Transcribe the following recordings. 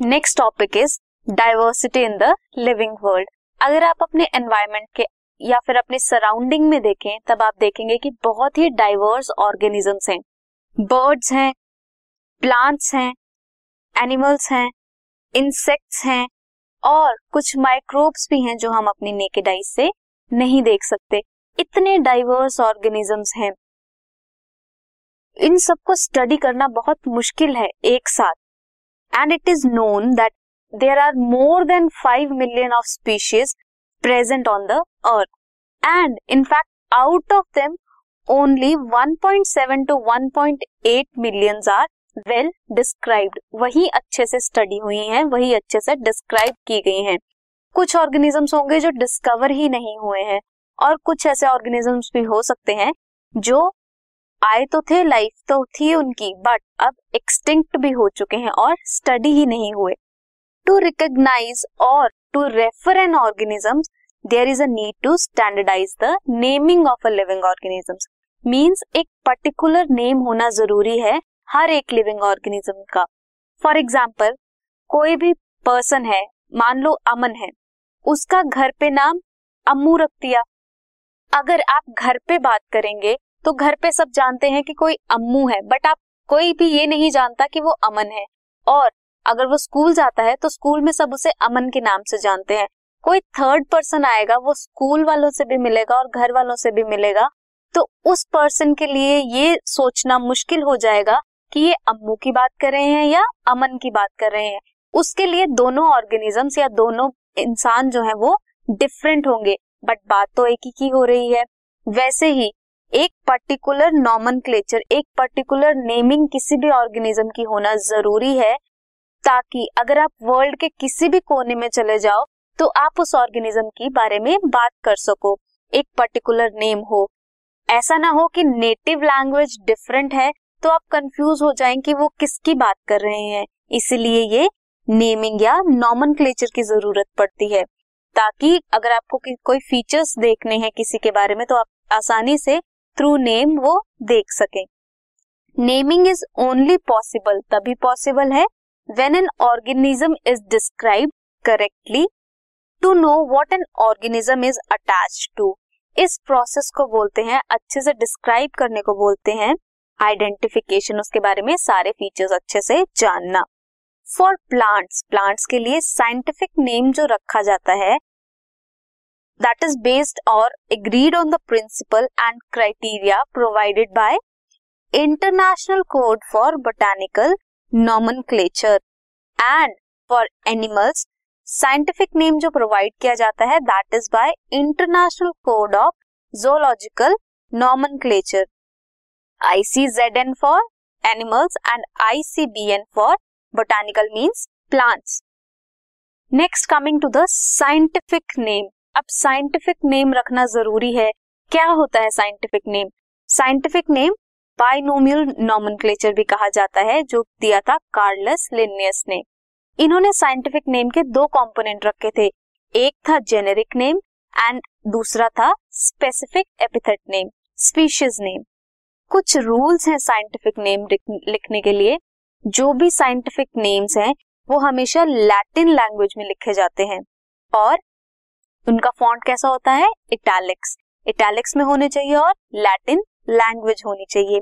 Next topic is diversity in the living world अगर आप अपने एनवायरमेंट के या फिर अपने सराउंडिंग में देखें, तब आप देखेंगे कि बहुत ही डाइवर्स ऑर्गेनिजम्स हैं। बर्ड्स हैं प्लांट्स हैं एनिमल्स हैं इंसेक्ट्स हैं और कुछ माइक्रोब्स भी हैं जो हम अपनी नेकेड से नहीं देख सकते। इतने डाइवर्स ऑर्गेनिजम्स हैं। इन सबको स्टडी करना बहुत मुश्किल है एक साथ। And it is known that there are more than five million of species present on the earth and in fact out of them only 1.7 to 1.8 million are well described वही अच्छे से स्टडी हुई हैं, वही अच्छे से डिस्क्राइब की गई हैं। कुछ ऑर्गेनिजम्स होंगे जो डिस्कवर ही नहीं हुए हैं, और कुछ ऐसे ऑर्गेनिजम्स भी हो सकते हैं जो आए तो थे लाइफ तो थी उनकी बट अब एक्सटिंक्ट भी हो चुके हैं और स्टडी ही नहीं हुए। टू रिकग्नाइज और to refer an organism there is a need to standardise the naming of a living organisms means एक पर्टिकुलर नेम होना ज़रूरी है हर एक लिविंग ऑर्गेनिज्म का। फॉर एग्ज़ाम्पल कोई भी पर्सन है, मान लो अमन है, उसका घर पे नाम अम्मू रख दिया अगर आप घर पे बात करेंगे तो घर पे सब जानते हैं कि कोई अम्मू है बट आप कोई भी ये नहीं जानता कि वो अमन है। और अगर वो स्कूल जाता है तो स्कूल में सब उसे अमन के नाम से जानते हैं। कोई थर्ड पर्सन आएगा, वो स्कूल वालों से भी मिलेगा और घर वालों से भी मिलेगा। तो उस पर्सन के लिए ये सोचना मुश्किल हो जाएगा कि ये अम्मू की बात कर रहे हैं या अमन की बात कर रहे हैं। उसके लिए दोनों ऑर्गेनिजम्स या दोनों इंसान जो है वो डिफरेंट होंगे। बट बात तो एक ही की हो रही है। वैसे ही एक पर्टिकुलर नॉमन एक पर्टिकुलर नेमिंग किसी भी ऑर्गेनिज्म की होना ज़रूरी है, ताकि अगर आप वर्ल्ड के किसी भी कोने में चले जाओ तो आप उस ऑर्गेनिज्म की बारे में बात कर सको, एक पर्टिकुलर नेम हो। ऐसा ना हो कि नेटिव लैंग्वेज डिफरेंट है तो आप कंफ्यूज हो जाएँ कि वो किसकी बात कर रहे हैं। इसीलिए ये नेमिंग या नॉमन की ज़रूरत पड़ती है। ताकि अगर आपको कोई फीचर्स देखने हैं किसी के बारे में तो आप आसानी से थ्रू नेम वो देख सके। नेमिंग इज़ ओनली पॉसिबल तभी पॉसिबल है when an organism is describe correctly to know what an organism is attach to इस प्रोसेस को बोलते हैं, अच्छे से डिस्क्राइब करने को बोलते हैं आइडेंटिफिकेशन उसके बारे में सारे फीचर्स अच्छे से जानना। फॉर प्लांट्स प्लांट्स के लिए साइंटिफिक नेम जो रखा जाता है दैट इज़ बेस्ड और agreed on the principle and criteria provided by international code for botanical nomen and for animals scientific name जो प्रोवाइड किया जाता है that is by international code of zoological nomen N for animals and N for botanical means plants next coming to the scientific name अब scientific name रखना ज़रूरी है। क्या होता है scientific name scientific name binomial nomenclature भी कहा जाता है, जो दिया था कार्लस लिनियस ने। इन्होंने साइंटिफिक नेम के दो कंपोनेंट रखे थे। एक था जेनेरिक नेम एंड दूसरा था specific epithet name species name कुछ रूल्स हैं साइंटिफिक नेम लिखने के लिए। जो भी साइंटिफिक नेम्स हैं, वो हमेशा लैटिन लैंग्वेज में लिखे जाते हैं। और उनका फॉन्ट कैसा होता है? इटैलिक्स इटैलिक्स में होने चाहिए और लैटिन लैंग्वेज होनी चाहिए।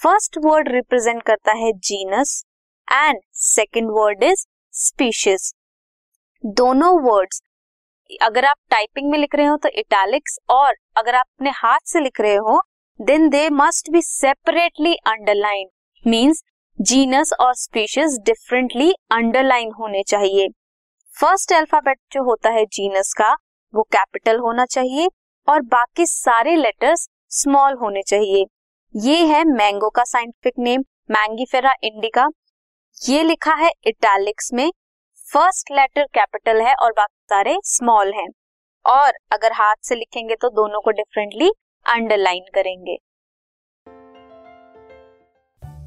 फ़र्स्ट वर्ड रिप्रेजेंट करता है genus and second word is species दोनों वर्ड्स अगर आप टाइपिंग में लिख रहे हो तो इटैलिक्स और अगर आप अपने हाथ से लिख रहे हो then they must be separately underline means genus और स्पीशीज डिफरेंटली अंडरलाइन होने चाहिए। फ़र्स्ट अल्फ़ाबेट जो होता है जीनस का वो कैपिटल होना चाहिए और बाकी सारे लेटर्स स्मॉल होने चाहिए। ये है मैंगो का साइंटिफिक नेम मैंगीफेरा इंडिका ये लिखा है इटैलिक्स में। फ़र्स्ट लेटर कैपिटल है और बाकी सारे स्मॉल हैं। और अगर हाथ से लिखेंगे तो दोनों को डिफरेंटली अंडरलाइन करेंगे।